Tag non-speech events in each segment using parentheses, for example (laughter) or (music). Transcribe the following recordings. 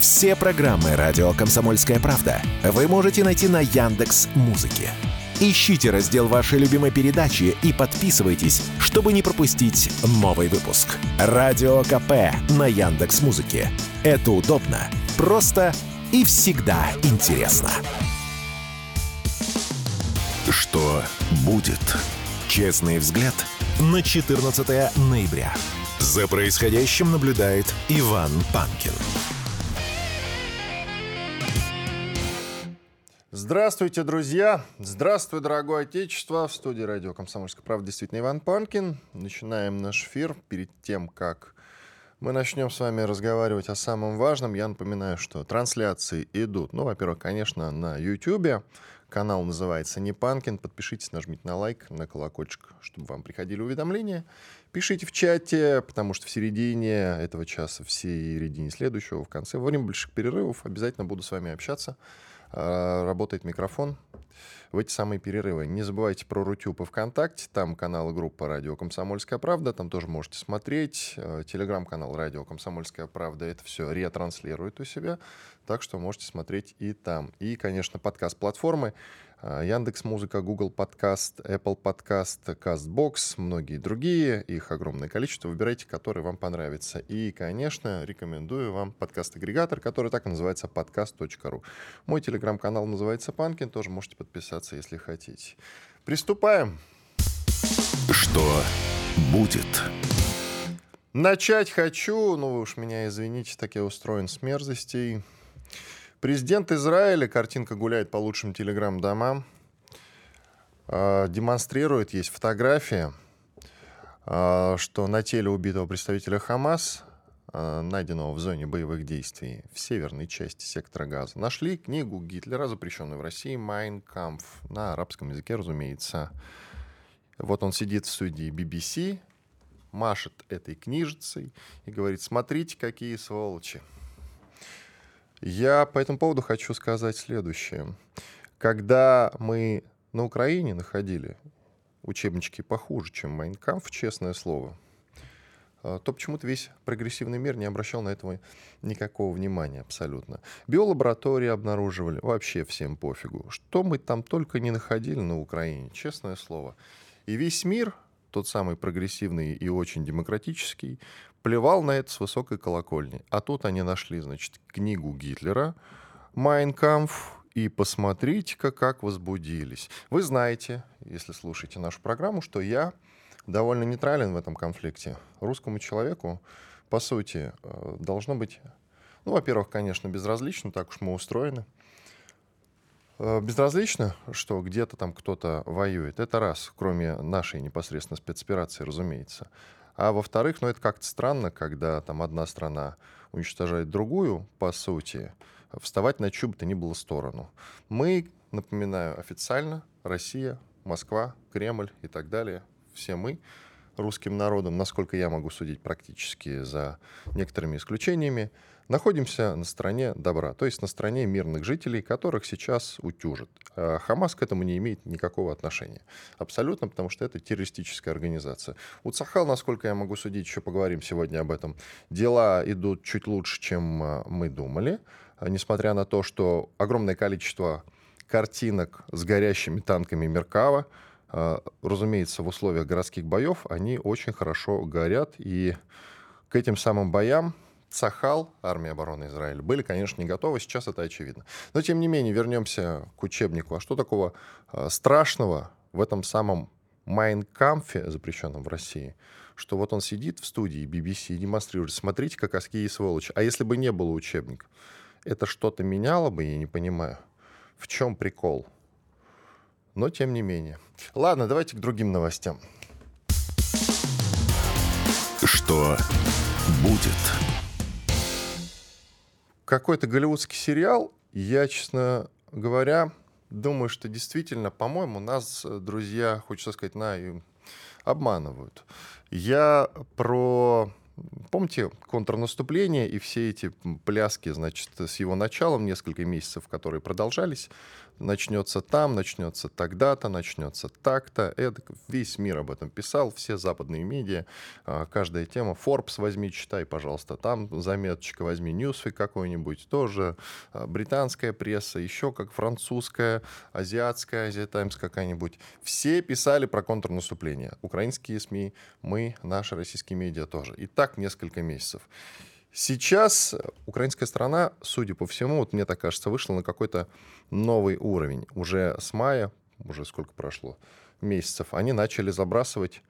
Все программы «Радио Комсомольская правда» вы можете найти на Яндекс Музыке. Ищите раздел вашей любимой передачи и подписывайтесь, чтобы не пропустить новый выпуск. Радио КП на Яндекс Музыке. Это удобно, просто и всегда интересно. Что будет? Честный взгляд на 14 ноября. За происходящим наблюдает Иван Панкин. Здравствуйте, друзья! Здравствуй, дорогое отечество! В студии радио «Комсомольская правда» действительно Иван Панкин. Начинаем наш эфир. Перед тем, как мы начнем с вами разговаривать о самом важном, я напоминаю, что трансляции идут, ну, во-первых, конечно, на YouTube. Канал называется «Не Панкин». Подпишитесь, нажмите на лайк, на колокольчик, чтобы вам приходили уведомления. Пишите в чате, потому что в середине этого часа, в середине следующего, в конце, во время больших перерывов обязательно буду с вами общаться. А, работает микрофон в эти самые перерывы. Не забывайте про Рутюб и ВКонтакте, там канал и группа «Радио Комсомольская правда», там тоже можете смотреть. Э, телеграм-канал «Радио Комсомольская правда» это все ретранслирует у себя, так что можете смотреть и там. И, конечно, подкаст-платформы а, Яндекс Музыка, Google Подкаст, Apple Подкаст, Castbox, многие другие. Их огромное количество. Выбирайте, который вам понравится. И, конечно, рекомендую вам подкаст-агрегатор, который так и называется podcast.ru. Мой телеграм-канал называется Панкин. Тоже можете подписаться, если хотите. Приступаем. Что будет? Начать хочу, ну вы уж меня извините, так я устроен с мерзостей. Президент Израиля, картинка гуляет по лучшим телеграм-домам, а, демонстрирует, есть фотография, а, что на теле убитого представителя Хамас, а, найденного в зоне боевых действий в северной части сектора Газа, нашли книгу Гитлера, запрещенную в России, «Mein Kampf», на арабском языке, разумеется. Вот он сидит в студии BBC, машет этой книжицей и говорит, смотрите, какие сволочи. Я по этому поводу хочу сказать следующее. Когда мы на Украине находили учебнички похуже, чем Майнкамф, честное слово, а, то почему-то весь прогрессивный мир не обращал на этого никакого внимания абсолютно. Биолаборатории обнаруживали, вообще всем пофигу. Что мы там только не находили на Украине, честное слово. И весь мир, тот самый прогрессивный и очень демократический, плевал на это с высокой колокольни. А тут они нашли, значит, книгу Гитлера «Майнкамф», и посмотрите-ка, как возбудились. Вы знаете, если слушаете нашу программу, что я довольно нейтрален в этом конфликте. Русскому человеку, по сути, э, должно быть, ну, во-первых, конечно, безразлично, так уж мы устроены. Э, безразлично, что где-то там кто-то воюет. Это раз, кроме нашей непосредственно спецоперации, разумеется. А во-вторых, ну это как-то странно, когда там одна страна уничтожает другую, по сути, вставать на чью бы то ни было сторону. Мы, напоминаю, официально Россия, Москва, Кремль и так далее, все мы русским народом, насколько я могу судить практически за некоторыми исключениями, находимся на стороне добра, то есть на стороне мирных жителей, которых сейчас утюжат. А Хамас к этому не имеет никакого отношения. Абсолютно, потому что это террористическая организация. У Цахал, насколько я могу судить, еще поговорим сегодня об этом, дела идут чуть лучше, чем а, мы думали, а несмотря на то, что огромное количество картинок с горящими танками Меркава, разумеется, в условиях городских боев они очень хорошо горят, и к этим самым боям Цахал, армия обороны Израиля, были, конечно, не готовы, сейчас это очевидно. Но, тем не менее, вернемся к учебнику. А что такого э, страшного в этом самом Майнкамфе, запрещенном в России, что вот он сидит в студии BBC и демонстрирует, смотрите, как какие сволочи. А если бы не было учебника, это что-то меняло бы, я не понимаю. В чем прикол? Но, тем не менее. Ладно, давайте к другим новостям. Что будет? Какой-то голливудский сериал, я, честно говоря, думаю, что действительно, по-моему, нас э, друзья, хочется сказать, на, обманывают. Я про Помните контрнаступление и все эти пляски, значит, с его началом несколько месяцев, которые продолжались, начнется там, начнется тогда-то, начнется так-то. Это весь мир об этом писал, все западные медиа, а, каждая тема. Forbes возьми, читай, пожалуйста, там заметочка возьми, Newsweek какой-нибудь, тоже а, британская пресса, еще как французская, азиатская, Asia Times какая-нибудь. Все писали про контрнаступление. Украинские СМИ, мы, наши российские медиа тоже. И так несколько месяцев. Сейчас украинская страна, судя по всему, вот мне так кажется, вышла на какой-то новый уровень. Уже с мая, уже сколько прошло месяцев, они начали забрасывать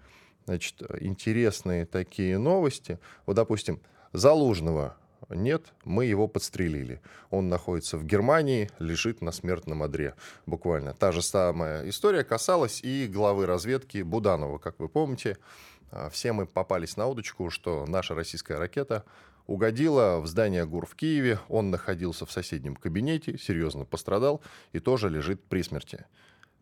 значит, интересные такие новости. Вот, допустим, Залужного нет, мы его подстрелили. Он находится в Германии, лежит на смертном одре. Буквально. Та же самая история касалась и главы разведки Буданова, как вы помните. А, все мы попались на удочку, что наша российская ракета угодила в здание ГУР в Киеве. Он находился в соседнем кабинете, серьезно пострадал и тоже лежит при смерти.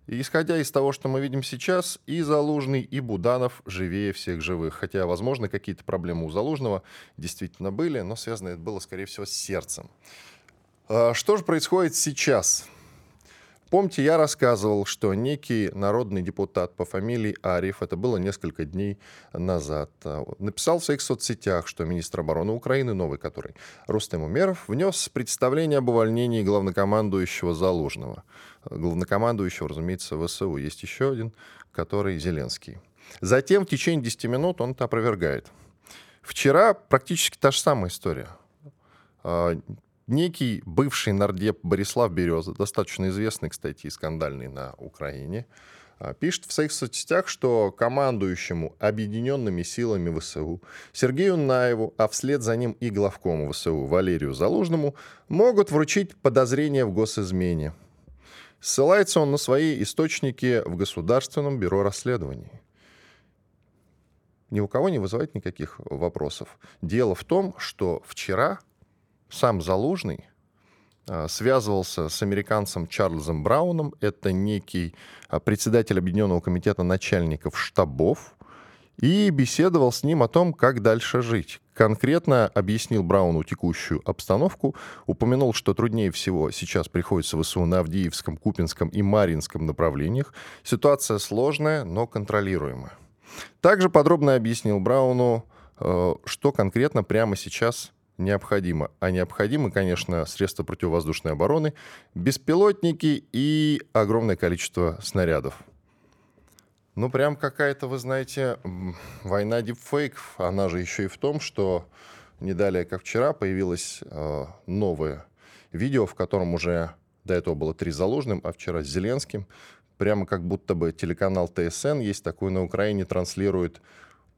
И исходя из того, что мы видим сейчас, и Залужный, и Буданов живее всех живых. Хотя, возможно, какие-то проблемы у Залужного действительно были, но связано это было, скорее всего, с сердцем. А, что же происходит сейчас? Помните, я рассказывал, что некий народный депутат по фамилии Ариф, это было несколько дней назад, а, написал в своих соцсетях, что министр обороны Украины, новый который, Рустем Умеров, внес представление об увольнении главнокомандующего Залужного. Главнокомандующего, разумеется, ВСУ. Есть еще один, который Зеленский. Затем в течение 10 минут он это опровергает. Вчера практически та же самая история а, некий бывший нардеп Борислав Береза, достаточно известный, кстати, и скандальный на Украине, а, пишет в своих соцсетях, что командующему объединенными силами ВСУ Сергею Наеву, а вслед за ним и главкому ВСУ Валерию Залужному могут вручить подозрение в госизмене. Ссылается он на свои источники в Государственном бюро расследований. Ни у кого не вызывает никаких вопросов. Дело в том, что вчера сам Залужный а, связывался с американцем Чарльзом Брауном. Это некий а, председатель Объединенного комитета начальников штабов. И беседовал с ним о том, как дальше жить. Конкретно объяснил Брауну текущую обстановку, упомянул, что труднее всего сейчас приходится ВСУ на Авдеевском, Купинском и Маринском направлениях. Ситуация сложная, но контролируемая. Также подробно объяснил Брауну, э, что конкретно прямо сейчас необходимо. А необходимы, конечно, средства противовоздушной обороны, беспилотники и огромное количество снарядов. Ну, прям какая-то, вы знаете, война дипфейков. Она же еще и в том, что не далее, как вчера, появилось э, новое видео, в котором уже до этого было три заложным, а вчера с Зеленским. Прямо как будто бы телеканал ТСН есть такой на Украине, транслирует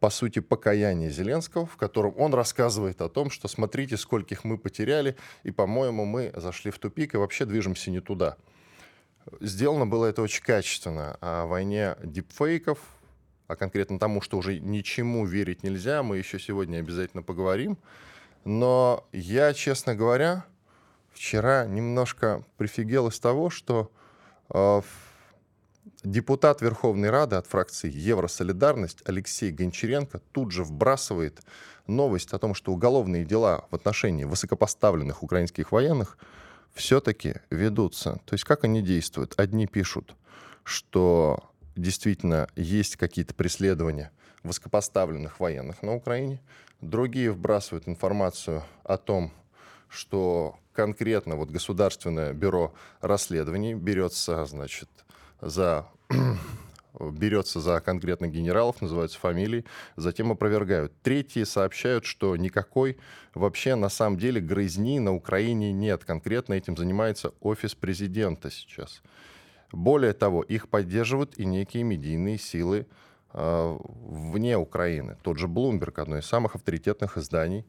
по сути, покаяние Зеленского, в котором он рассказывает о том, что смотрите, скольких мы потеряли, и, по-моему, мы зашли в тупик и вообще движемся не туда. Сделано было это очень качественно. О войне дипфейков, а конкретно тому, что уже ничему верить нельзя, мы еще сегодня обязательно поговорим. Но я, честно говоря, вчера немножко прифигел из того, что э, Депутат Верховной Рады от фракции Евросолидарность Алексей Гончаренко тут же вбрасывает новость о том, что уголовные дела в отношении высокопоставленных украинских военных все-таки ведутся. То есть как они действуют? Одни пишут, что действительно есть какие-то преследования высокопоставленных военных на Украине. Другие вбрасывают информацию о том, что конкретно вот Государственное бюро расследований берется, значит, за (clears throat) берется за конкретных генералов, называются фамилии, затем опровергают. Третьи сообщают, что никакой вообще на самом деле грызни на Украине нет. Конкретно этим занимается офис президента сейчас. Более того, их поддерживают и некие медийные силы э, вне Украины. Тот же Bloomberg, одно из самых авторитетных изданий,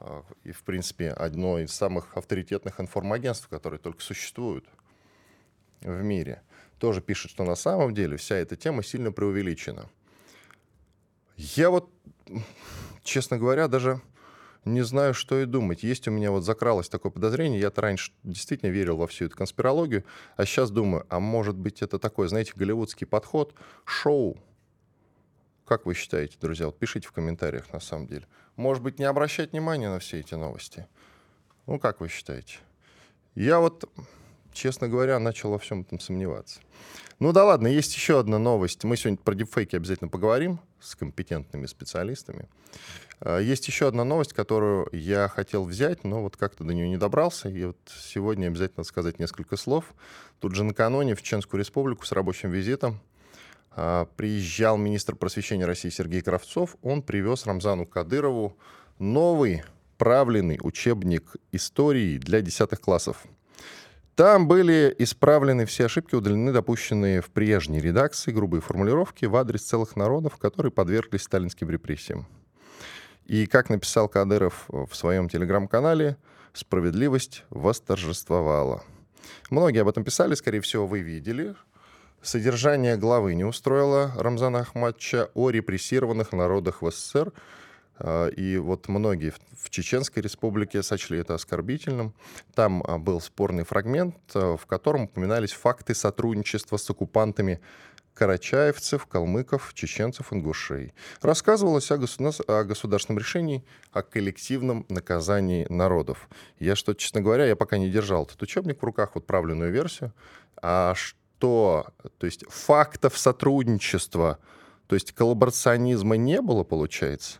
э, и, в принципе, одно из самых авторитетных информагентств, которые только существуют в мире тоже пишет, что на самом деле вся эта тема сильно преувеличена. Я вот, честно говоря, даже не знаю, что и думать. Есть у меня вот закралось такое подозрение. Я-то раньше действительно верил во всю эту конспирологию, а сейчас думаю, а может быть это такой, знаете, голливудский подход, шоу. Как вы считаете, друзья? Вот пишите в комментариях на самом деле. может быть, не обращать внимания на все эти новости? Ну, как вы считаете? Я вот, честно говоря, начал во всем этом сомневаться. Ну да ладно, есть еще одна новость. Мы сегодня про дипфейки обязательно поговорим с компетентными специалистами. А, есть еще одна новость, которую я хотел взять, но вот как-то до нее не добрался. И вот сегодня обязательно сказать несколько слов. Тут же накануне в Чеченскую республику с рабочим визитом а, приезжал министр просвещения России Сергей Кравцов. Он привез Рамзану Кадырову новый правленный учебник истории для десятых классов. Там были исправлены все ошибки, удалены допущенные в прежней редакции грубые формулировки в адрес целых народов, которые подверглись сталинским репрессиям. И, как написал Кадыров в своем телеграм-канале, справедливость восторжествовала. Многие об этом писали, скорее всего, вы видели. Содержание главы не устроило Рамзана Ахмадча о репрессированных народах в СССР – и вот многие в Чеченской республике сочли это оскорбительным. Там а, был спорный фрагмент, а, в котором упоминались факты сотрудничества с оккупантами карачаевцев, калмыков, чеченцев, ингушей. Рассказывалось о, государ... о государственном решении о коллективном наказании народов. Я что, честно говоря, я пока не держал этот учебник в руках, вот правленную версию. А что, то есть фактов сотрудничества, то есть коллаборационизма не было, получается?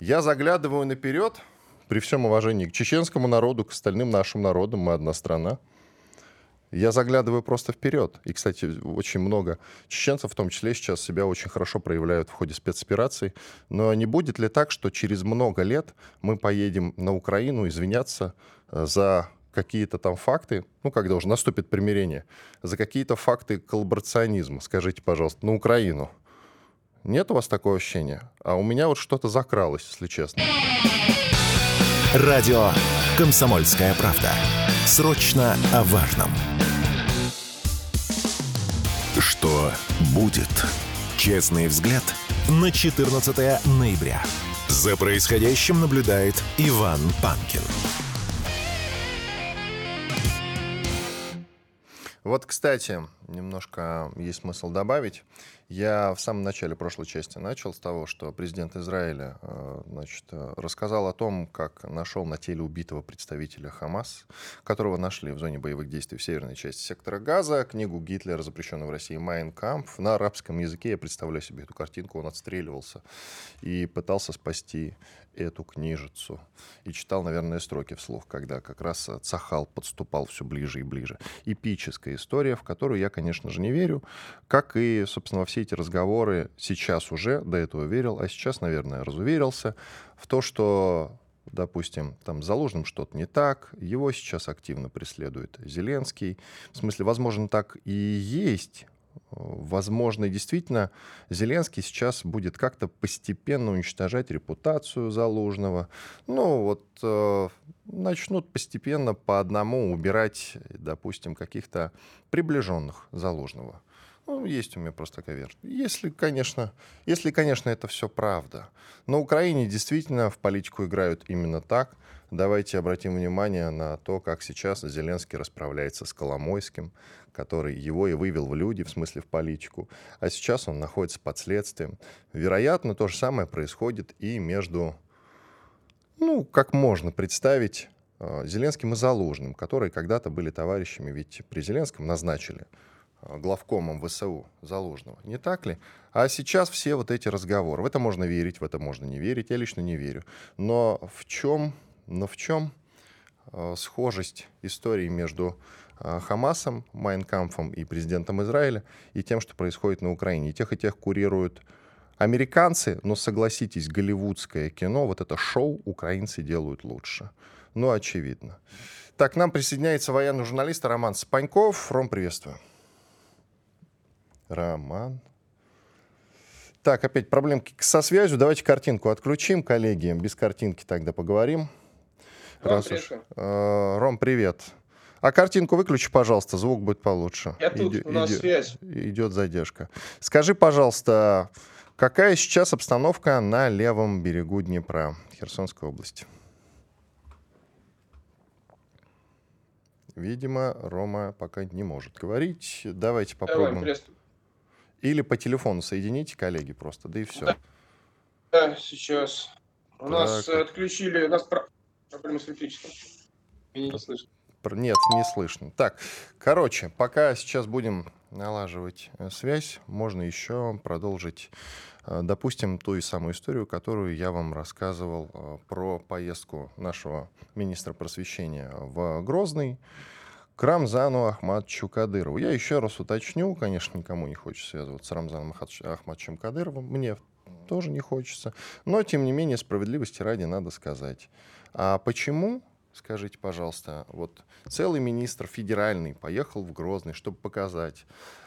Я заглядываю наперед, при всем уважении к чеченскому народу, к остальным нашим народам, мы одна страна. Я заглядываю просто вперед. И, кстати, очень много чеченцев, в том числе, сейчас себя очень хорошо проявляют в ходе спецопераций. Но не будет ли так, что через много лет мы поедем на Украину извиняться э, за какие-то там факты, ну, когда уже наступит примирение, за какие-то факты коллаборационизма, скажите, пожалуйста, на Украину? Нет у вас такого ощущения? А у меня вот что-то закралось, если честно. Радио «Комсомольская правда». Срочно о важном. Что будет? Честный взгляд на 14 ноября. За происходящим наблюдает Иван Панкин. Вот, кстати, немножко есть смысл добавить. Я в самом начале прошлой части начал с того, что президент Израиля э, значит, э, рассказал о том, как нашел на теле убитого представителя Хамас, которого нашли в зоне боевых действий в северной части сектора Газа, книгу Гитлера, запрещенную в России «Майн Кампф». На арабском языке я представляю себе эту картинку, он отстреливался и пытался спасти эту книжицу. И читал, наверное, строки вслух, когда как раз Цахал подступал все ближе и ближе. Эпическая история, в которую я, конечно же, не верю, как и, собственно, во все эти разговоры сейчас уже, до этого верил, а сейчас, наверное, разуверился в то, что допустим, там с Залужным что-то не так, его сейчас активно преследует Зеленский. В смысле, возможно, так и есть, Возможно, действительно, Зеленский сейчас будет как-то постепенно уничтожать репутацию Залужного. Ну, вот э, начнут постепенно по одному убирать, допустим, каких-то приближенных Залужного. Ну, есть у меня просто версия. Если, конечно, если, конечно, это все правда. На Украине действительно в политику играют именно так. Давайте обратим внимание на то, как сейчас Зеленский расправляется с Коломойским, который его и вывел в люди, в смысле в политику. А сейчас он находится под следствием. Вероятно, то же самое происходит и между, ну, как можно представить, э, Зеленским и Залужным, которые когда-то были товарищами, ведь при Зеленском назначили главкомом ВСУ Залужного. Не так ли? А сейчас все вот эти разговоры. В это можно верить, в это можно не верить. Я лично не верю. Но в чем, но в чем э, схожесть истории между Э, Хамасом, Майнкамфом и президентом Израиля, и тем, что происходит на Украине. И тех, и тех курируют американцы, но согласитесь, голливудское кино, вот это шоу украинцы делают лучше. Ну, очевидно. Так, к нам присоединяется военный журналист Роман Спаньков. Ром, приветствую. Роман. Так, опять проблемки со связью. Давайте картинку отключим, коллеги. Без картинки тогда поговорим. Ром, Раз уж... Э, Ром, привет. А картинку выключи, пожалуйста, звук будет получше. Я тут, Иди, у нас идет, связь. Идет задержка. Скажи, пожалуйста, какая сейчас обстановка на левом берегу Днепра, Херсонской области? Видимо, Рома пока не может говорить. Давайте попробуем. Давай, Или по телефону соедините, коллеги, просто, да и все. Да, да сейчас. У нас отключили, у нас проблемы с электричеством. Меня не слышно. Нет, не слышно. Так, короче, пока сейчас будем налаживать э, связь, можно еще продолжить, э, допустим, ту и самую историю, которую я вам рассказывал э, про поездку нашего министра просвещения в Грозный к Рамзану Ахмадовичу Кадырову. Я еще раз уточню, конечно, никому не хочется связываться с Рамзаном Ахмадовичем Кадыровым, мне тоже не хочется, но, тем не менее, справедливости ради надо сказать. А почему Скажите, пожалуйста, вот целый министр федеральный поехал в Грозный, чтобы показать.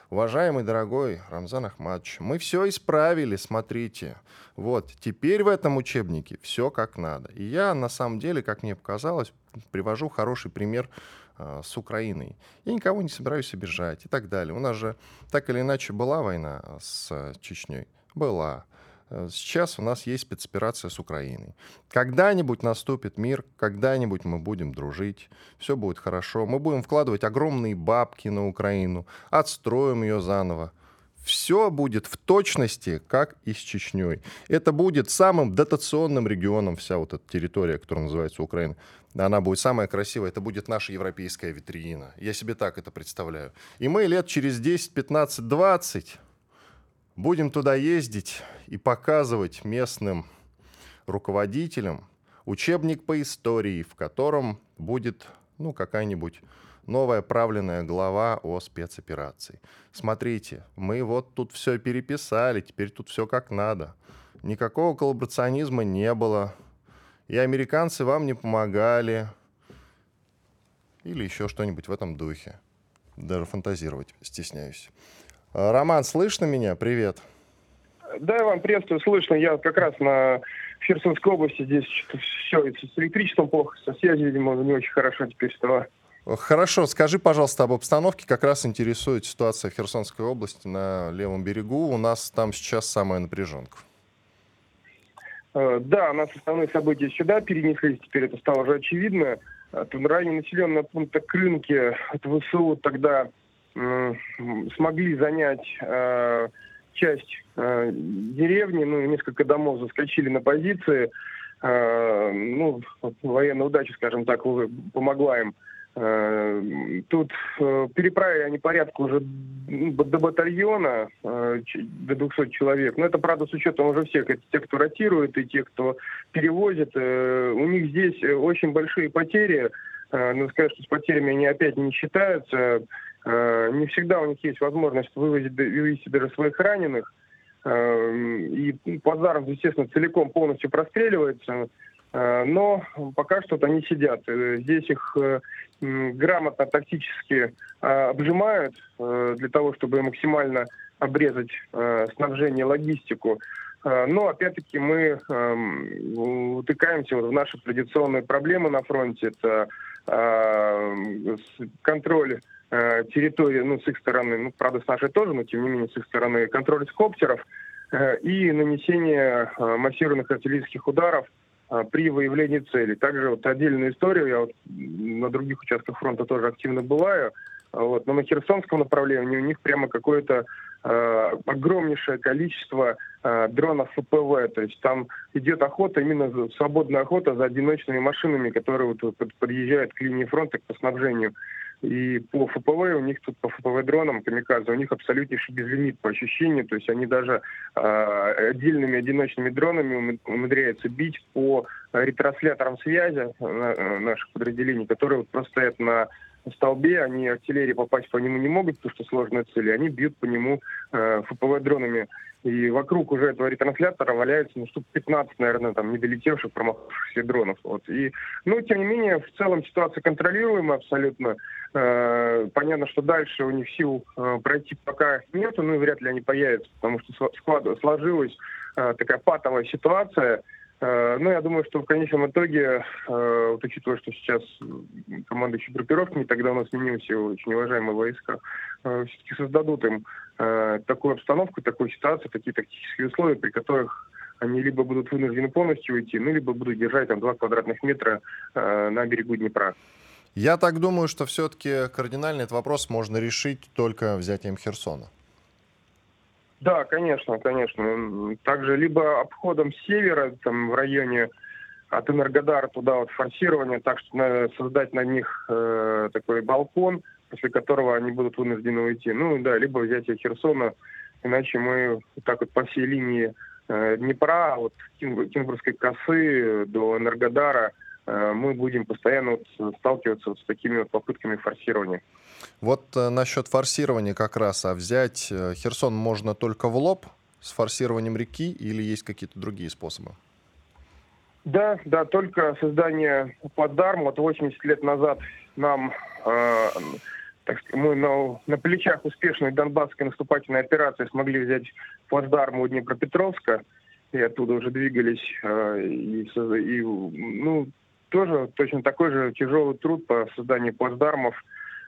Уважаемый дорогой Рамзан Ахмадович, мы все исправили, смотрите. Вот, теперь в этом учебнике все как надо. И я, на самом деле, как мне показалось, привожу хороший пример с Украиной. Я никого не собираюсь обижать и так далее. У нас же так или иначе была война с Чечней. Была. Э, сейчас у нас есть спецоперация с Украиной. Когда-нибудь наступит мир, когда-нибудь мы будем дружить, все будет хорошо. Мы будем вкладывать огромные бабки на Украину, отстроим ее заново. Все будет в точности, как и с Чечней. Это будет самым дотационным регионом, вся вот эта территория, которая называется Украина. Она будет самая красивая, это будет наша европейская витрина. Я себе так это представляю. И мы лет через 10, 15, 20 Будем туда ездить и показывать местным руководителям учебник по истории, в котором будет ну, какая-нибудь новая правленная глава о спецоперации. Смотрите, мы вот тут все переписали, теперь тут все как надо. Никакого коллаборационизма не было. И американцы вам не помогали. Или еще что-нибудь в этом духе. Даже фантазировать стесняюсь. Э, Роман, слышно меня? Привет. Да, вам приветствую, слышно. Я как раз на Херсонской области. Здесь все с электричеством плохо, со связью, видимо, не очень хорошо теперь стало. Хорошо, скажи, пожалуйста, об обстановке. Как раз интересует ситуация в Херсонской области на левом берегу. У нас там сейчас самая напряженка. Э, да, у нас основные события сюда перенеслись, теперь это стало уже очевидно. От ранее населенного пункта Крынки от ВСУ тогда смогли занять э, часть э, деревни, ну и несколько домов заскочили на позиции. Э, ну, военная удача, скажем так, помогла им. Э, тут э, переправили они порядка уже до батальона, э, до 200 человек. Но это, правда, с учетом уже всех. Это те, кто ротирует, и те, кто перевозит. Э, у них здесь очень большие потери. Надо сказать, что с потерями они опять не считаются. Не всегда у них есть возможность вывозить, вывести даже своих раненых. Э, и плацдарм, естественно, целиком полностью простреливается. Э, но пока что они сидят. Здесь их грамотно тактически обжимают для того, чтобы максимально обрезать снабжение, логистику. Но, опять-таки, мы утыкаемся в наши традиционные проблемы на фронте. Это контроль э, территории, ну, с их стороны, ну, правда, с нашей тоже, но, тем не менее, с их стороны контроль скоптеров э, и нанесение э, массированных артиллерийских ударов э, при выявлении цели. Также вот отдельную историю, я вот на других участках фронта тоже активно бываю, вот, но на Херсонском направлении у них прямо какое-то э, огромнейшее количество э, дронов ФПВ. То есть там идет охота, именно свободная охота за одиночными машинами, которые вот, подъезжают к линии фронта по снабжению. И по ФПВ у них тут по ФПВ дронам камикадзе у них абсолютнейший безлимит по ощущению. То есть они даже э, отдельными одиночными дронами умудряются бить по ретрансляторам связи э, наших подразделений, которые вот просто стоят на столбе, они артиллерии попасть по нему не могут, потому что сложная цель, они бьют по нему э, ФПВ-дронами. И вокруг уже этого ретранслятора валяется, ну, штук 15, наверное, там, недолетевших, промахавшихся дронов. Вот. И, ну, тем не менее, в целом ситуация контролируемая абсолютно. Э, понятно, что дальше у них сил э, пройти пока нету, ну, и вряд ли они появятся, потому что склад, сложилась э, такая патовая ситуация, Э, ну, я думаю, что в конечном итоге, э, вот учитывая, что сейчас командующие группировками, тогда у нас сменились очень уважаемые войска, э, все-таки создадут им такую обстановку, такую ситуацию, такие тактические условия, при которых они либо будут вынуждены полностью уйти, ну, либо будут держать там 2 квадратных метра на берегу Днепра. Я так думаю, что все-таки кардинальный этот вопрос можно решить только взятием Херсона. Да, конечно, конечно. Также либо обходом севера, там в районе от Энергодара туда вот форсирование, так что надо создать на них э, такой балкон, после которого они будут вынуждены уйти. Ну да, либо взятие Херсона, иначе мы так вот по всей линии э, Днепра, вот Кинбургской косы до Энергодара, мы будем постоянно сталкиваться вот с такими вот попытками форсирования. Вот э, насчет форсирования как раз, а взять э, Херсон можно только в лоб с форсированием реки или есть какие-то другие способы? Да, да, только создание плацдарма. Вот 80 лет назад нам, э, так сказать, мы на, на плечах успешной Донбасской наступательной операции смогли взять плацдарм у Днепропетровска, и оттуда уже двигались. Э, и, и, ну, тоже точно такой же тяжелый труд по созданию плацдармов,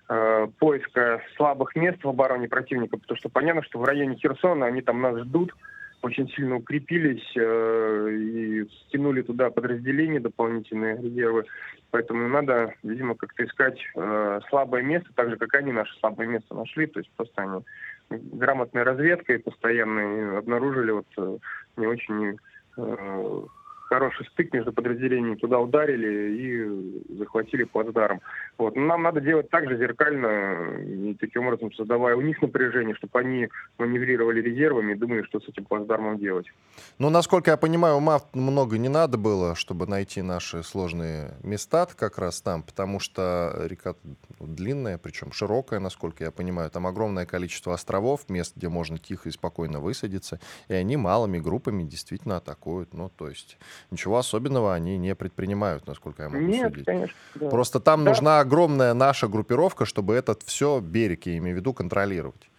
э, поиска слабых мест в обороне противника, потому что понятно, что в районе Херсона они там нас ждут, очень сильно укрепились э, и стянули туда подразделения, дополнительные резервы. Поэтому надо, видимо, как-то искать э, слабое место, так же, как они наше слабое место нашли. То есть просто они грамотной разведкой постоянно обнаружили вот э, не очень хороший стык между подразделениями, туда ударили и захватили плацдарм. Вот. Но нам надо делать так же зеркально, и таким образом создавая у них напряжение, чтобы они маневрировали резервами и думали, что с этим плацдармом делать. Ну, насколько я понимаю, ума много не надо было, чтобы найти наши сложные места как раз там, потому что река длинная, причем широкая, насколько я понимаю. Там огромное количество островов, мест, где можно тихо и спокойно высадиться, и они малыми группами действительно атакуют. Ну, то есть ничего особенного они не предпринимают, насколько я могу Нет, судить. конечно. Да. Просто там Да. нужна огромная наша группировка, чтобы этот все берег, я имею в виду, контролировать.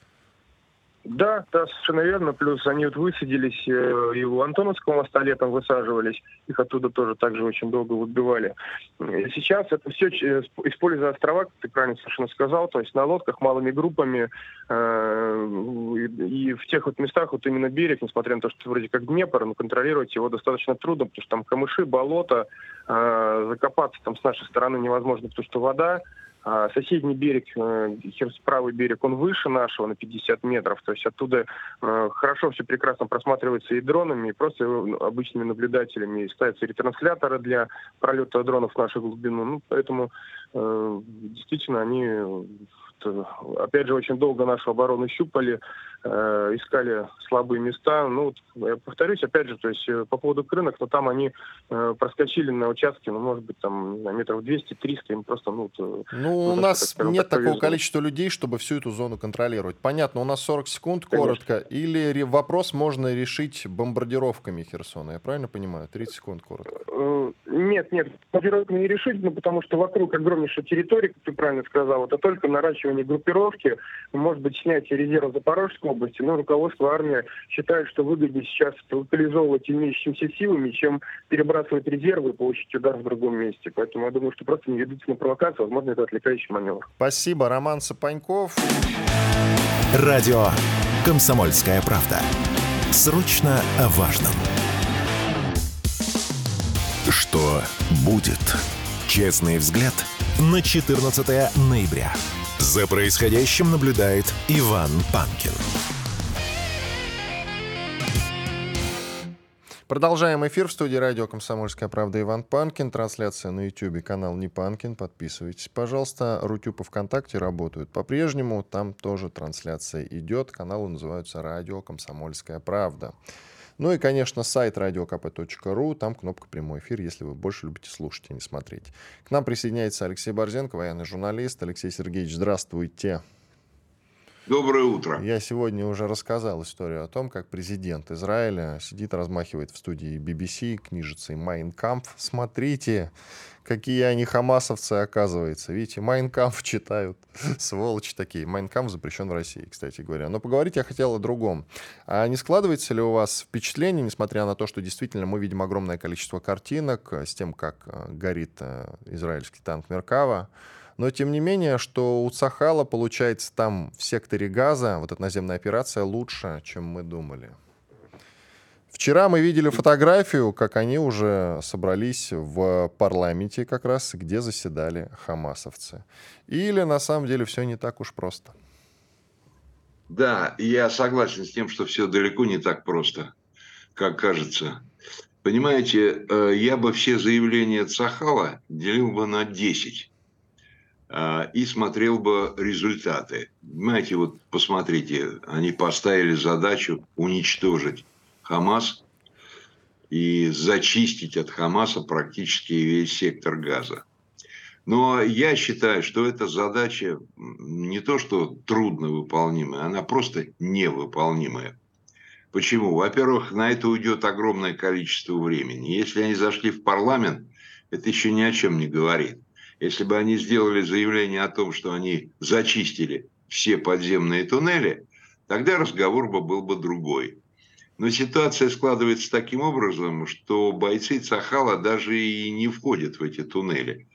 Да, да, совершенно верно. Плюс они вот высадились э, и у Антоновского моста летом высаживались. Их оттуда тоже также очень долго выбивали. И сейчас это все, используя острова, как ты правильно совершенно сказал, то есть на лодках малыми группами э, и, в тех вот местах, вот именно берег, несмотря на то, что вроде как Днепр, но контролировать его достаточно трудно, потому что там камыши, болото, э, закопаться там с нашей стороны невозможно, потому что вода, соседний берег, э, правый берег, он выше нашего на 50 метров. То есть оттуда э, хорошо все прекрасно просматривается и дронами, и просто э, обычными наблюдателями. И ставятся ретрансляторы для пролета дронов в нашу глубину. Ну, поэтому действительно они, опять же, очень долго нашу оборону щупали, э, искали слабые места. Ну, вот, я повторюсь, опять же, то есть э, по поводу рынок, но там они э, проскочили на участке, ну, может быть, там на метров 200-300, им просто, ну, э, Ну, у Ну, нас так нет так такого повезло. количества людей, чтобы всю эту зону контролировать. Понятно, у нас 40 секунд Конечно. коротко, или вопрос можно решить бомбардировками Херсона, я правильно понимаю? 30 секунд коротко. Нет, нет, группировку не решить, ну, потому что вокруг огромнейшая территория, как ты правильно сказал, это только наращивание группировки, может быть, снятие резерва Запорожской области, но руководство армии считает, что выгоднее сейчас локализовывать имеющимися силами, чем перебрасывать резервы и получить удар в другом месте. Поэтому я думаю, что просто не ведутся на провокацию, возможно, это отвлекающий маневр. Спасибо, Роман Сапаньков. Радио «Комсомольская правда». Срочно о важном. Что будет? Честный взгляд на 14 ноября. За происходящим наблюдает Иван Панкин. Продолжаем эфир в студии радио «Комсомольская правда» Иван Панкин. Трансляция на YouTube, канал Не Панкин. Подписывайтесь, пожалуйста. Рутюб и ВКонтакте работают по-прежнему. Там тоже трансляция идет. Каналы называются «Радио Комсомольская правда». Ну и, конечно, сайт radiokp.ru. Там кнопка «Прямой эфир», если вы больше любите слушать, а не смотреть. К нам присоединяется Алексей Борзенко, военный журналист. Алексей Сергеевич, здравствуйте. Доброе утро. Я сегодня уже рассказал историю о том, как президент Израиля сидит, размахивает в студии BBC книжицей «Майн Кампф». Смотрите, какие они хамасовцы, оказывается. Видите, «Майн Кампф» (laughs) читают. Сволочи такие. «Майн Кампф» запрещен в России, кстати говоря. Но поговорить я хотел о другом. А не складывается ли у вас впечатление, несмотря на то, что действительно мы видим огромное количество картинок э, с тем, как э, горит э, израильский танк «Меркава», но тем не менее, что у Цахала получается там в секторе Газа, вот эта наземная операция, лучше, чем мы думали. Вчера мы видели фотографию, как они уже собрались в парламенте как раз, где заседали хамасовцы. Или на самом деле все не так уж просто. Да, я согласен с тем, что все далеко не так просто, как кажется. Понимаете, э, я бы все заявления Цахала делил бы на 10 э, и смотрел бы результаты. Понимаете, вот посмотрите, они поставили задачу уничтожить Хамас и зачистить от Хамаса практически весь сектор газа. Но я считаю, что эта задача не то что трудно выполнимая, она просто невыполнимая. Почему? Во-первых, на это уйдет огромное количество времени. Если они зашли в парламент, это еще ни о чем не говорит. Если бы они сделали заявление о том, что они зачистили все подземные туннели, тогда разговор бы был бы другой. Но ситуация складывается таким образом, что бойцы Цахала даже и не входят в эти туннели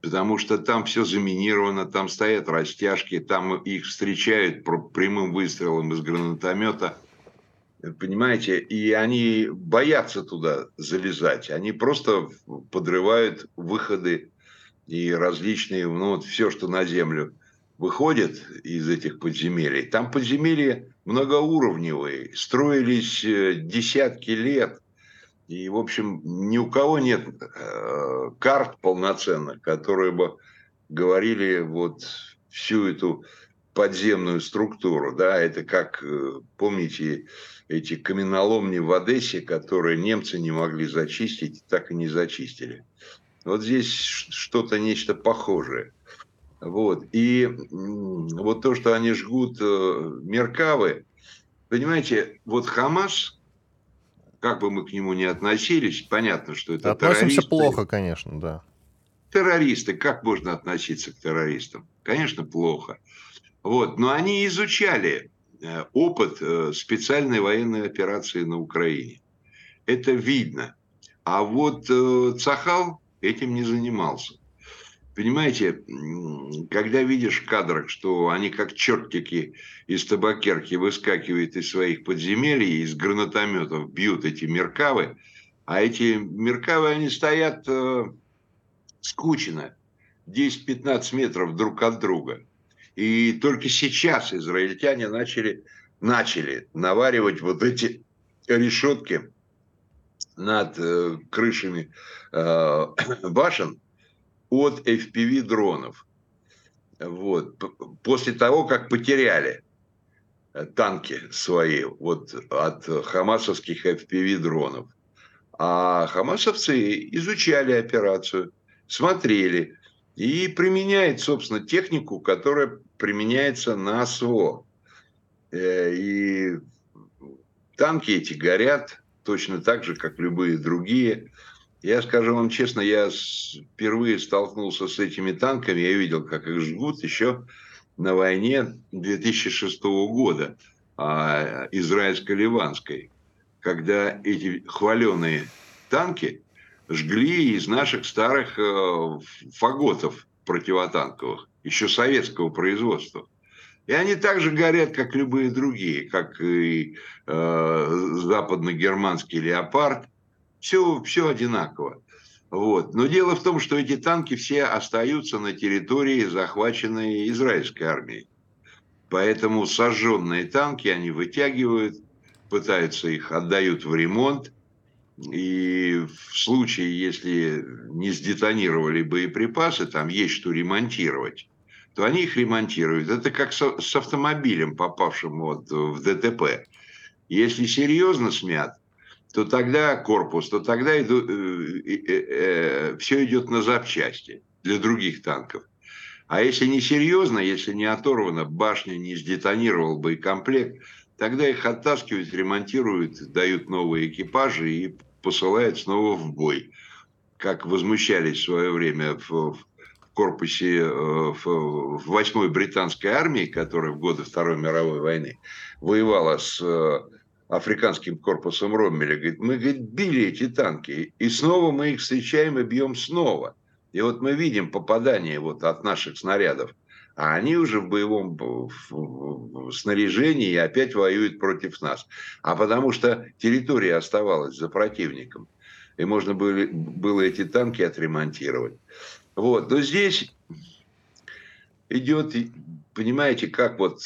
потому что там все заминировано, там стоят растяжки, там их встречают прямым выстрелом из гранатомета. Понимаете, и они боятся туда залезать. Они просто подрывают выходы и различные, ну вот все, что на землю выходит из этих подземелий. Там подземелья многоуровневые, строились э, десятки лет. И, в общем, ни у кого нет э, карт полноценных, которые бы говорили вот всю эту подземную структуру. Да, это как, э, помните, эти каменоломни в Одессе, которые немцы не могли зачистить, так и не зачистили. Вот здесь что-то, нечто похожее. Вот. И вот то, что они жгут э, Меркавы, понимаете, вот Хамас как бы мы к нему ни относились, понятно, что это Относимся террористы. плохо, конечно, да. Террористы, как можно относиться к террористам? Конечно, плохо. Вот, но они изучали э, опыт э, специальной военной операции на Украине. Это видно. А вот Цахал этим не занимался. Понимаете, когда видишь в кадрах, что они как чертики из табакерки выскакивают из своих подземелий, из гранатометов бьют эти меркавы, а эти меркавы, они стоят э, скучно, 10-15 метров друг от друга. И только сейчас израильтяне начали, начали наваривать вот эти решетки над э, крышами э, (coughs) башен, от FPV-дронов. Вот. После того, как потеряли э, танки свои вот, от хамасовских FPV-дронов. А хамасовцы изучали операцию, смотрели и применяют, собственно, технику, которая применяется на СВО. Э, и танки эти горят точно так же, как любые другие. Я скажу вам честно, я впервые столкнулся с этими танками, я видел, как их жгут еще на войне 2006 года, а, израильско-ливанской, когда эти хваленые танки жгли из наших старых э, фаготов противотанковых, еще советского производства. И они также горят, как любые другие, как и э, западно-германский леопард, все, все одинаково. Вот. Но дело в том, что эти танки все остаются на территории, захваченной израильской армией. Поэтому сожженные танки они вытягивают, пытаются их отдают в ремонт. И в случае, если не сдетонировали боеприпасы, там есть что ремонтировать, то они их ремонтируют. Это как с автомобилем, попавшим вот в ДТП. Если серьезно смят, то тогда корпус, то тогда иду, э, э, э, все идет на запчасти для других танков. А если не серьезно, если не оторвана башня, не сдетонировал боекомплект, тогда их оттаскивают, ремонтируют, дают новые экипажи и посылают снова в бой. Как возмущались в свое время в, корпусе э, в 8-й британской армии, которая в годы Второй мировой войны воевала с африканским корпусом Роммеля, говорит, мы говорит, били эти танки, и снова мы их встречаем и бьем снова. И вот мы видим попадание вот от наших снарядов, а они уже в боевом снаряжении и опять воюют против нас. А потому что территория оставалась за противником, и можно было, было эти танки отремонтировать. Вот, но здесь идет понимаете, как вот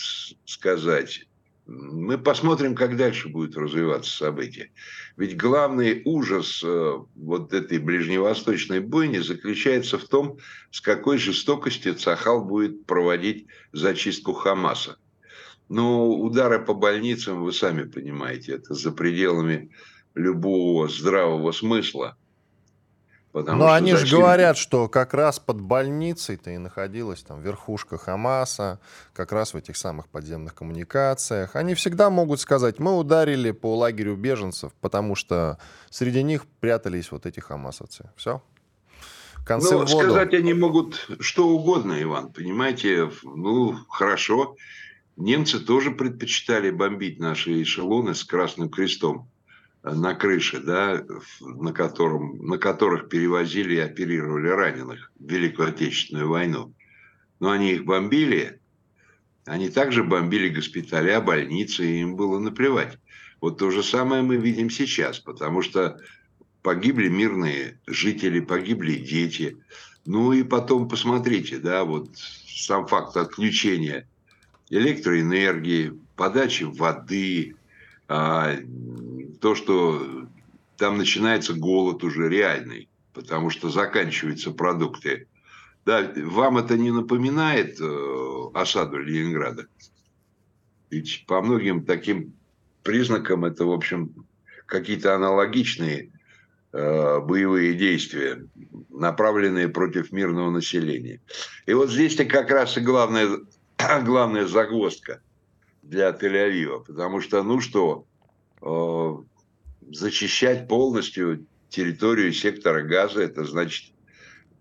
сказать, мы посмотрим, как дальше будет развиваться событие. Ведь главный ужас э, вот этой ближневосточной бойни заключается в том, с какой жестокостью Цахал будет проводить зачистку Хамаса. Но удары по больницам, вы сами понимаете, это за пределами любого здравого смысла. Потому Но они же говорят, что как раз под больницей-то и находилась там верхушка Хамаса, как раз в этих самых подземных коммуникациях. Они всегда могут сказать, мы ударили по лагерю беженцев, потому что среди них прятались вот эти хамасовцы. Все. Концы ну, сказать они могут что угодно, Иван, понимаете? Ну, хорошо. Немцы тоже предпочитали бомбить наши эшелоны с Красным Крестом на крыше, да, на, котором, на которых перевозили и оперировали раненых в Великую Отечественную войну. Но они их бомбили, они также бомбили госпиталя, больницы, и им было наплевать. Вот то же самое мы видим сейчас, потому что погибли мирные жители, погибли дети. Ну и потом посмотрите, да, вот сам факт отключения электроэнергии, подачи воды, а, то, что там начинается голод уже реальный, потому что заканчиваются продукты. Да, вам это не напоминает э, осаду Ленинграда? Ведь по многим таким признакам это, в общем, какие-то аналогичные э, боевые действия, направленные против мирного населения. И вот здесь-то как раз и главная, (clears throat) главная загвоздка для Тель-Авива, потому что, ну что, э, зачищать полностью территорию сектора газа, это значит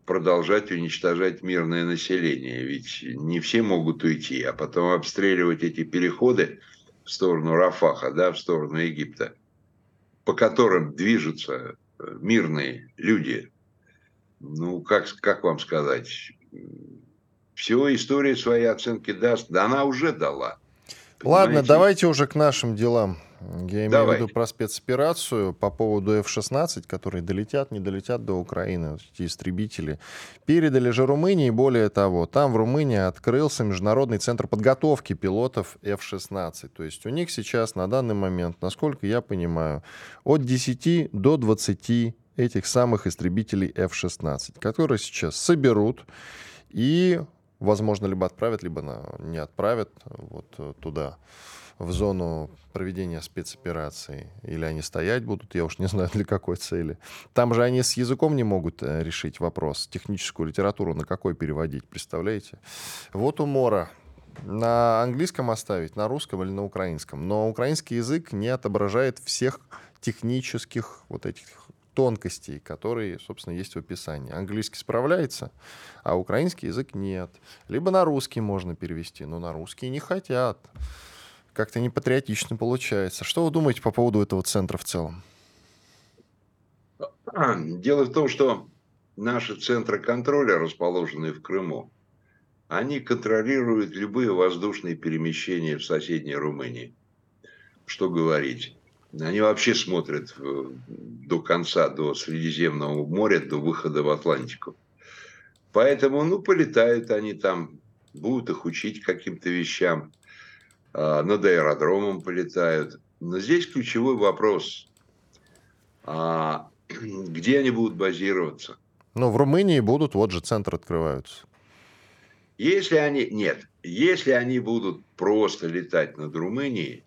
продолжать уничтожать мирное население. Ведь не все могут уйти, а потом обстреливать эти переходы в сторону Рафаха, да, в сторону Египта, по которым движутся э, мирные люди. Ну, как, как вам сказать? Все, история свои оценки даст. Да она уже дала. Ладно, давайте уже к нашим делам. Я имею Давай. в виду про спецоперацию по поводу F-16, которые долетят, не долетят до Украины, эти истребители. Передали же Румынии, более того, там в Румынии открылся Международный центр подготовки пилотов F-16. То есть у них сейчас на данный момент, насколько я понимаю, от 10 до 20 этих самых истребителей F-16, которые сейчас соберут и, возможно, либо отправят, либо не отправят вот э, туда в зону проведения спецоперации, или они стоять будут, я уж не знаю для какой цели. Там же они с языком не могут э, решить вопрос, техническую литературу на какой переводить, представляете? Вот умора. На английском оставить, на русском или на украинском. Но украинский язык не отображает всех технических вот этих тонкостей, которые, собственно, есть в описании. Английский справляется, а украинский язык нет. Либо на русский можно перевести, но на русский не хотят как-то не патриотично получается. Что вы думаете по поводу этого центра в целом? Дело в том, что наши центры контроля, расположенные в Крыму, они контролируют любые воздушные перемещения в соседней Румынии. Что говорить? Они вообще смотрят до конца, до Средиземного моря, до выхода в Атлантику. Поэтому, ну, полетают они там, будут их учить каким-то вещам. А, над аэродромом полетают. Но здесь ключевой вопрос. А (clears throat) где они будут базироваться? Ну, в Румынии будут, вот же центр открываются. Если они, нет, если они будут просто летать над Румынией,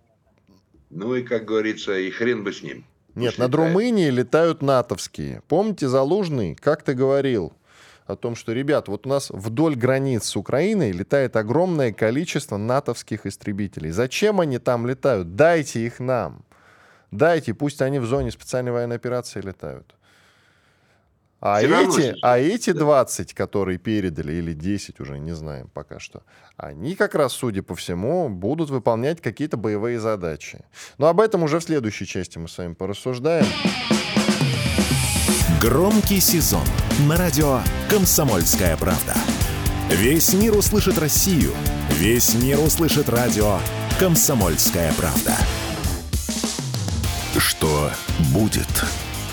ну и, как говорится, и хрен бы с ним. Нет, над летает. Румынией летают натовские. Помните, Залужный, как ты говорил, о том, что, ребят, вот у нас вдоль границ с Украиной летает огромное количество натовских истребителей. Зачем они там летают? Дайте их нам. Дайте, пусть они в зоне специальной военной операции летают. А эти, а эти 20, которые передали, или 10 уже, не знаем пока что, они как раз, судя по всему, будут выполнять какие-то боевые задачи. Но об этом уже в следующей части мы с вами порассуждаем. Громкий сезон на радио «Комсомольская правда». Весь мир услышит Россию. Весь мир услышит радио «Комсомольская правда». Что будет?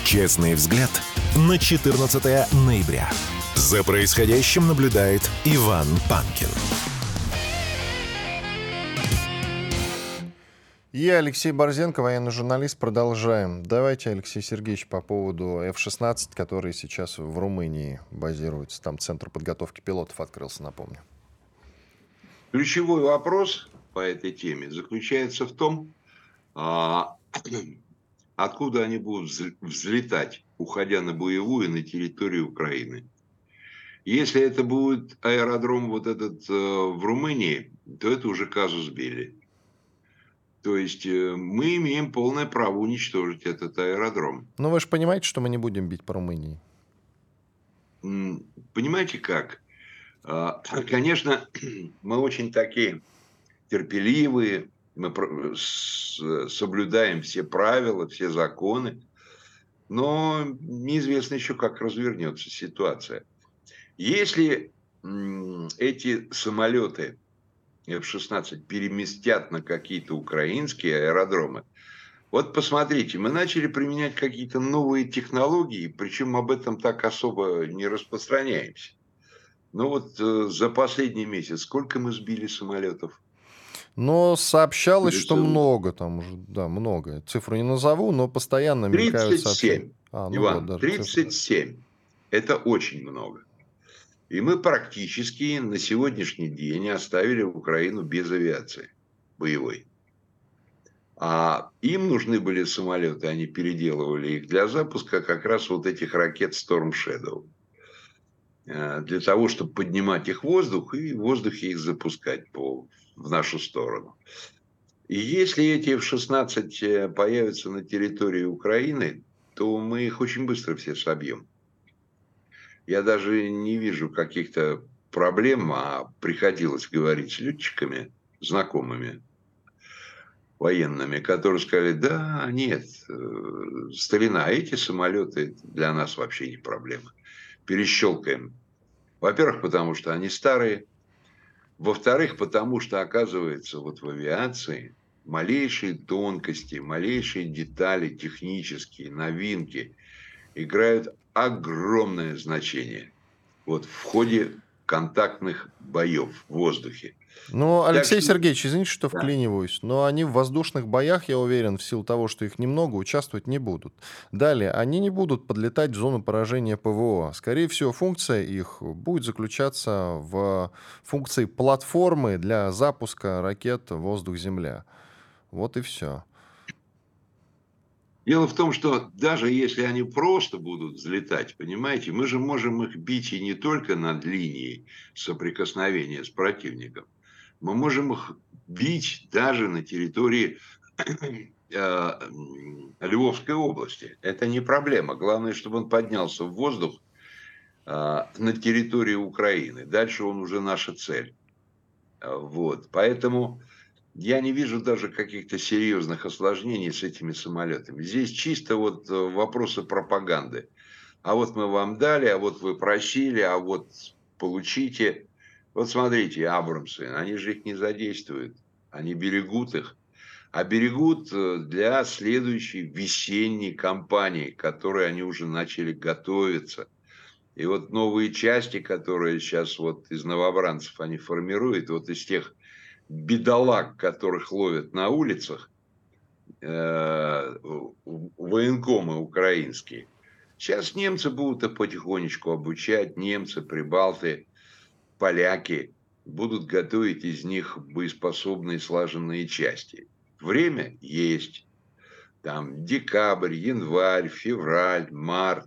Честный взгляд на 14 ноября. За происходящим наблюдает Иван Панкин. И Алексей Борзенко, военный журналист. Продолжаем. Давайте, Алексей Сергеевич, по поводу F-16, который сейчас в Румынии базируется. Там центр подготовки пилотов открылся, напомню. Ключевой вопрос по этой теме заключается в том, а, (clears throat) откуда они будут взлетать, уходя на боевую на территорию Украины. Если это будет аэродром вот этот э, в Румынии, то это уже казус Белли. То есть э, мы имеем полное право уничтожить этот аэродром. Но вы же понимаете, что мы не будем бить по Румынии. Понимаете как? А, конечно, (clears throat) мы очень такие терпеливые, мы соблюдаем все правила, все законы, но неизвестно еще, как развернется ситуация. Если эти самолеты F-16 переместят на какие-то украинские аэродромы, вот посмотрите, мы начали применять какие-то новые технологии, причем об этом так особо не распространяемся. Ну вот э, за последний месяц сколько мы сбили самолетов? Но сообщалось, что много там уже, да, много. Цифру не назову, но постоянно 37. сообщения. А, ну Иван, вот, 37. Цифры. Это очень много. И мы практически на сегодняшний день оставили Украину без авиации боевой. А им нужны были самолеты, они переделывали их для запуска как раз вот этих ракет Storm Shadow. Э, для того, чтобы поднимать их в воздух и в воздухе их запускать по, в нашу сторону. И если эти F-16 э, появятся на территории Украины, то мы их очень быстро все собьем. Я даже не вижу каких-то проблем, а приходилось говорить с летчиками, знакомыми, военными, которые сказали, да, нет, э, старина, эти самолеты для нас вообще не проблема перещелкаем. Во-первых, потому что они старые. Во-вторых, потому что, оказывается, вот в авиации малейшие тонкости, малейшие детали технические, новинки играют огромное значение вот в ходе контактных боев в воздухе. Ну, Алексей так, Сергеевич, извините, что да. вклиниваюсь, но они в воздушных боях, я уверен, в силу того, что их немного, участвовать не будут. Далее, они не будут подлетать в зону поражения ПВО. Скорее всего, функция их будет заключаться в функции платформы для запуска ракет воздух-земля. Вот и все. Дело в том, что даже если они просто будут взлетать, понимаете, мы же можем их бить и не только над линией соприкосновения с противником, мы можем их бить даже на территории (clears throat) э, Львовской области. Это не проблема. Главное, чтобы он поднялся в воздух э, на территории Украины. Дальше он уже наша цель. Вот. Поэтому я не вижу даже каких-то серьезных осложнений с этими самолетами. Здесь чисто вот э, вопросы пропаганды. А вот мы вам дали, а вот вы просили, а вот получите. Вот смотрите, Абрамсы, они же их не задействуют, они берегут их. А берегут э, для следующей весенней кампании, которой они уже начали готовиться. И вот новые части, которые сейчас вот из новобранцев они формируют, вот из тех бедолаг, которых ловят на улицах, э, военкомы украинские, сейчас немцы будут их потихонечку обучать, немцы, прибалты, поляки будут готовить из них боеспособные слаженные части. Время есть. Там декабрь, январь, февраль, март.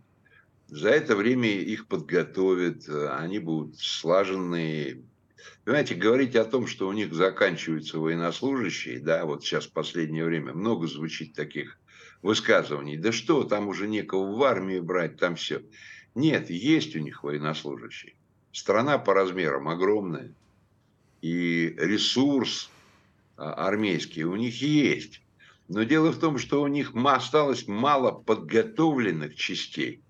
За это время их подготовят, они будут слаженные. Понимаете, говорить о том, что у них заканчиваются военнослужащие, да, вот сейчас в последнее время много звучит таких высказываний. Да что, там уже некого в армии брать, там все. Нет, есть у них военнослужащие. Страна по размерам огромная. И ресурс а, армейский у них есть. Но дело в том, что у них осталось мало подготовленных частей.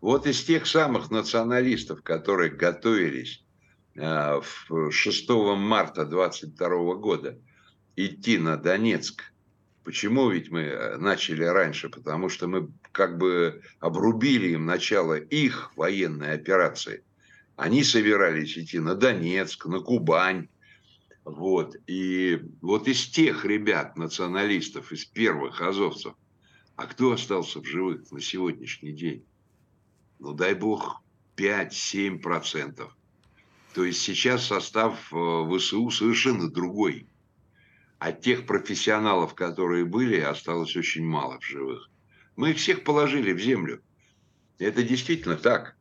Вот из тех самых националистов, которые готовились 6 а, марта 22 года идти на Донецк, Почему ведь мы э, начали раньше? Потому что мы как бы обрубили им начало их военной операции. Они собирались идти на Донецк, на Кубань. Вот. И вот из тех ребят, националистов, из первых азовцев, а кто остался в живых на сегодняшний день? Ну, дай бог, 5-7 процентов. То есть сейчас состав э, ВСУ совершенно другой. А тех профессионалов, которые были, осталось очень мало в живых. Мы их всех положили в землю. Это действительно так.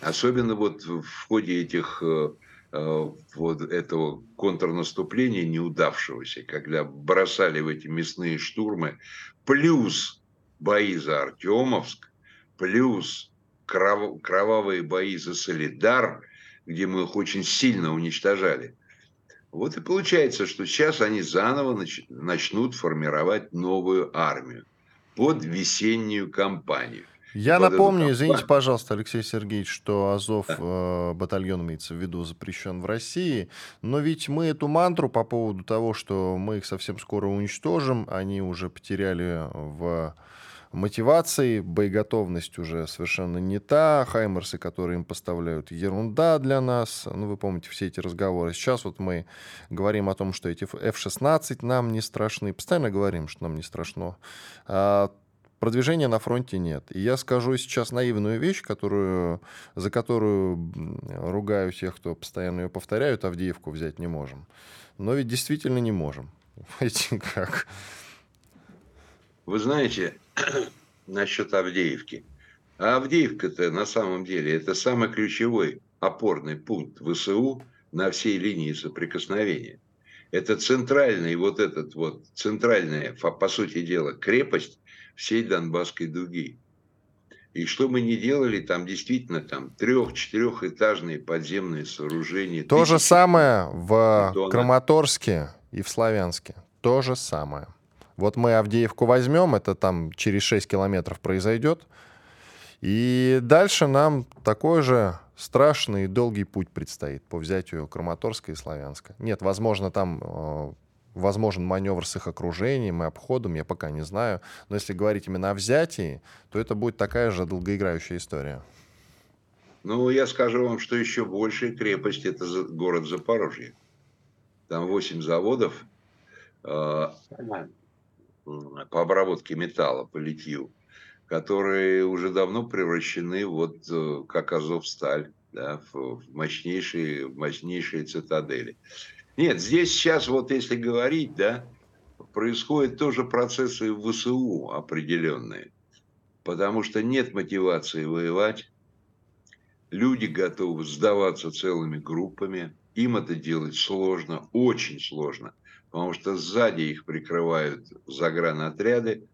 Особенно вот в ходе этих э, э, вот этого контрнаступления неудавшегося, когда бросали в эти мясные штурмы, плюс бои за Артемовск, плюс кров, кровавые бои за Солидар, где мы их очень сильно уничтожали. Вот и получается, что сейчас они заново нач, начнут формировать новую армию под весеннюю кампанию. Я под напомню, извините, пожалуйста, Алексей Сергеевич, что Азов э, батальон имеется в виду запрещен в России, но ведь мы эту мантру по поводу того, что мы их совсем скоро уничтожим, они уже потеряли в мотивации, боеготовность уже совершенно не та, хаймерсы, которые им поставляют, ерунда для нас. Ну, вы помните все эти разговоры. Сейчас вот мы говорим о том, что эти F-16 нам не страшны. Постоянно говорим, что нам не страшно. А продвижения на фронте нет. И я скажу сейчас наивную вещь, которую, за которую ругаю тех, кто постоянно ее повторяют, Авдеевку взять не можем. Но ведь действительно не можем. (laughs) Понимаете, как? Вы знаете, (coughs) насчет Авдеевки. А Авдеевка-то на самом деле это самый ключевой опорный пункт ВСУ на всей линии соприкосновения. Это центральный, вот этот вот, центральная, по сути дела, крепость всей Донбасской дуги. И что мы не делали, там действительно там трех-четырехэтажные подземные сооружения. То же самое в. Краматорске и в Славянске. То же самое. Вот мы Авдеевку возьмем, это там через 6 километров произойдет. И дальше нам такой же страшный и долгий путь предстоит по взятию Краматорска и Славянска. Нет, возможно, там э, возможен маневр с их окружением и обходом, я пока не знаю. Но если говорить именно о взятии, то это будет такая же долгоиграющая история. Ну, я скажу вам, что еще большая крепость – это город Запорожье. Там 8 заводов. Э, по обработке металла, по литью, которые уже давно превращены вот э, как Азовсталь, да, в мощнейшие, мощнейшие цитадели. Нет, здесь сейчас вот если говорить, да, происходят тоже процессы в ВСУ определенные, потому что нет мотивации воевать, люди готовы сдаваться целыми группами, им это делать сложно, очень сложно – потому что сзади их прикрывают загранотряды,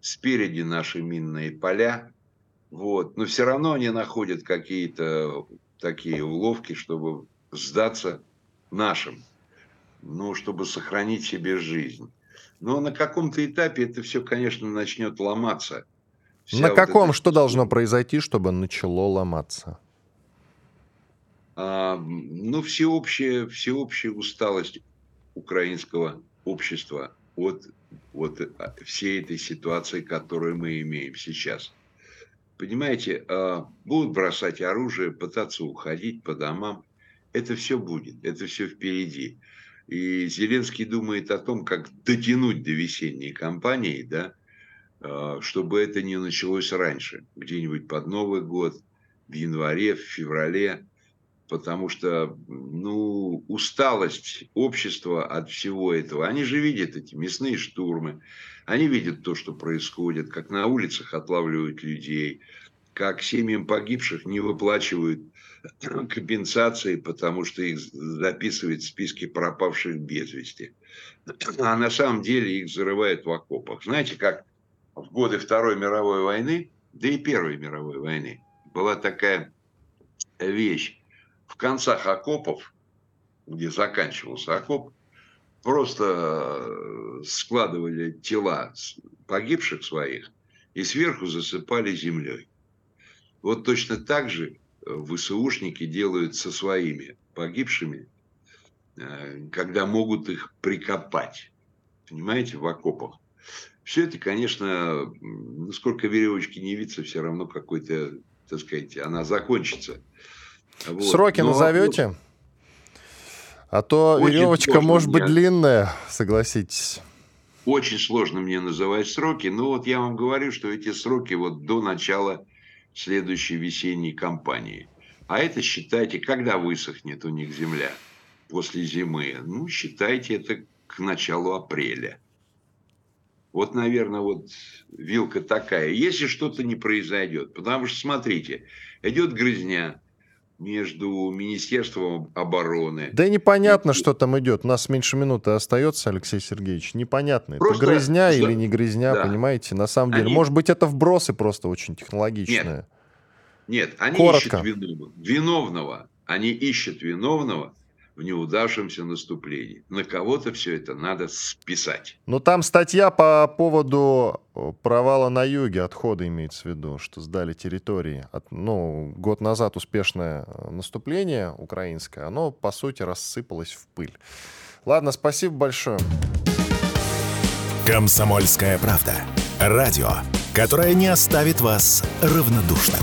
спереди наши минные поля, вот. но все равно они находят какие-то такие уловки, чтобы сдаться нашим, ну, чтобы сохранить себе жизнь. Но на каком-то этапе это все, конечно, начнет ломаться. Вся на вот каком? Эта... Что должно произойти, чтобы начало ломаться? А, ну, всеобщая, всеобщая усталость украинского общества от вот а, всей этой ситуации, которую мы имеем сейчас. Понимаете, а, будут бросать оружие, пытаться уходить по домам. Это все будет, это все впереди. И Зеленский думает о том, как дотянуть до весенней кампании, да, а, чтобы это не началось раньше, где-нибудь под Новый год, в январе, в феврале потому что ну, усталость общества от всего этого. Они же видят эти мясные штурмы, они видят то, что происходит, как на улицах отлавливают людей, как семьям погибших не выплачивают (clears throat) компенсации, потому что их записывают в списке пропавших без вести. (clears throat) А на самом деле их зарывают в окопах. Знаете, как в годы Второй мировой войны, да и Первой мировой войны, была такая вещь в концах окопов, где заканчивался окоп, просто э, складывали тела погибших своих и сверху засыпали землей. Вот точно так же э, ВСУшники делают со своими погибшими, э, когда могут их прикопать. Понимаете, в окопах. Все это, конечно, насколько веревочки не виться, все равно какой-то, так сказать, она закончится. Вот. Сроки Но... назовете? А то Очень веревочка может быть длинная, согласитесь. Очень сложно мне называть сроки, но вот я вам говорю, что эти сроки вот до начала следующей весенней кампании. А это считайте, когда высохнет у них земля после зимы. Ну, считайте это к началу апреля. Вот, наверное, вот вилка такая. Если что-то не произойдет, потому что, смотрите, идет грызня, между Министерством обороны. Да и непонятно, что там идет. У нас меньше минуты остается, Алексей Сергеевич. Непонятно, просто, это грызня что... или не грызня, да. понимаете? На самом деле, они... может быть, это вбросы просто очень технологичные. Нет, Нет они Коротко. ищут виновного. виновного. Они ищут виновного, в неудавшемся наступлении. На кого-то все это надо списать. Ну, там статья по поводу э, провала на юге, отхода имеется в виду, что сдали территории. От, ну, год назад успешное э, наступление украинское, оно, по сути, рассыпалось в пыль. Ладно, спасибо большое. Комсомольская правда. Радио, которое не оставит вас равнодушным.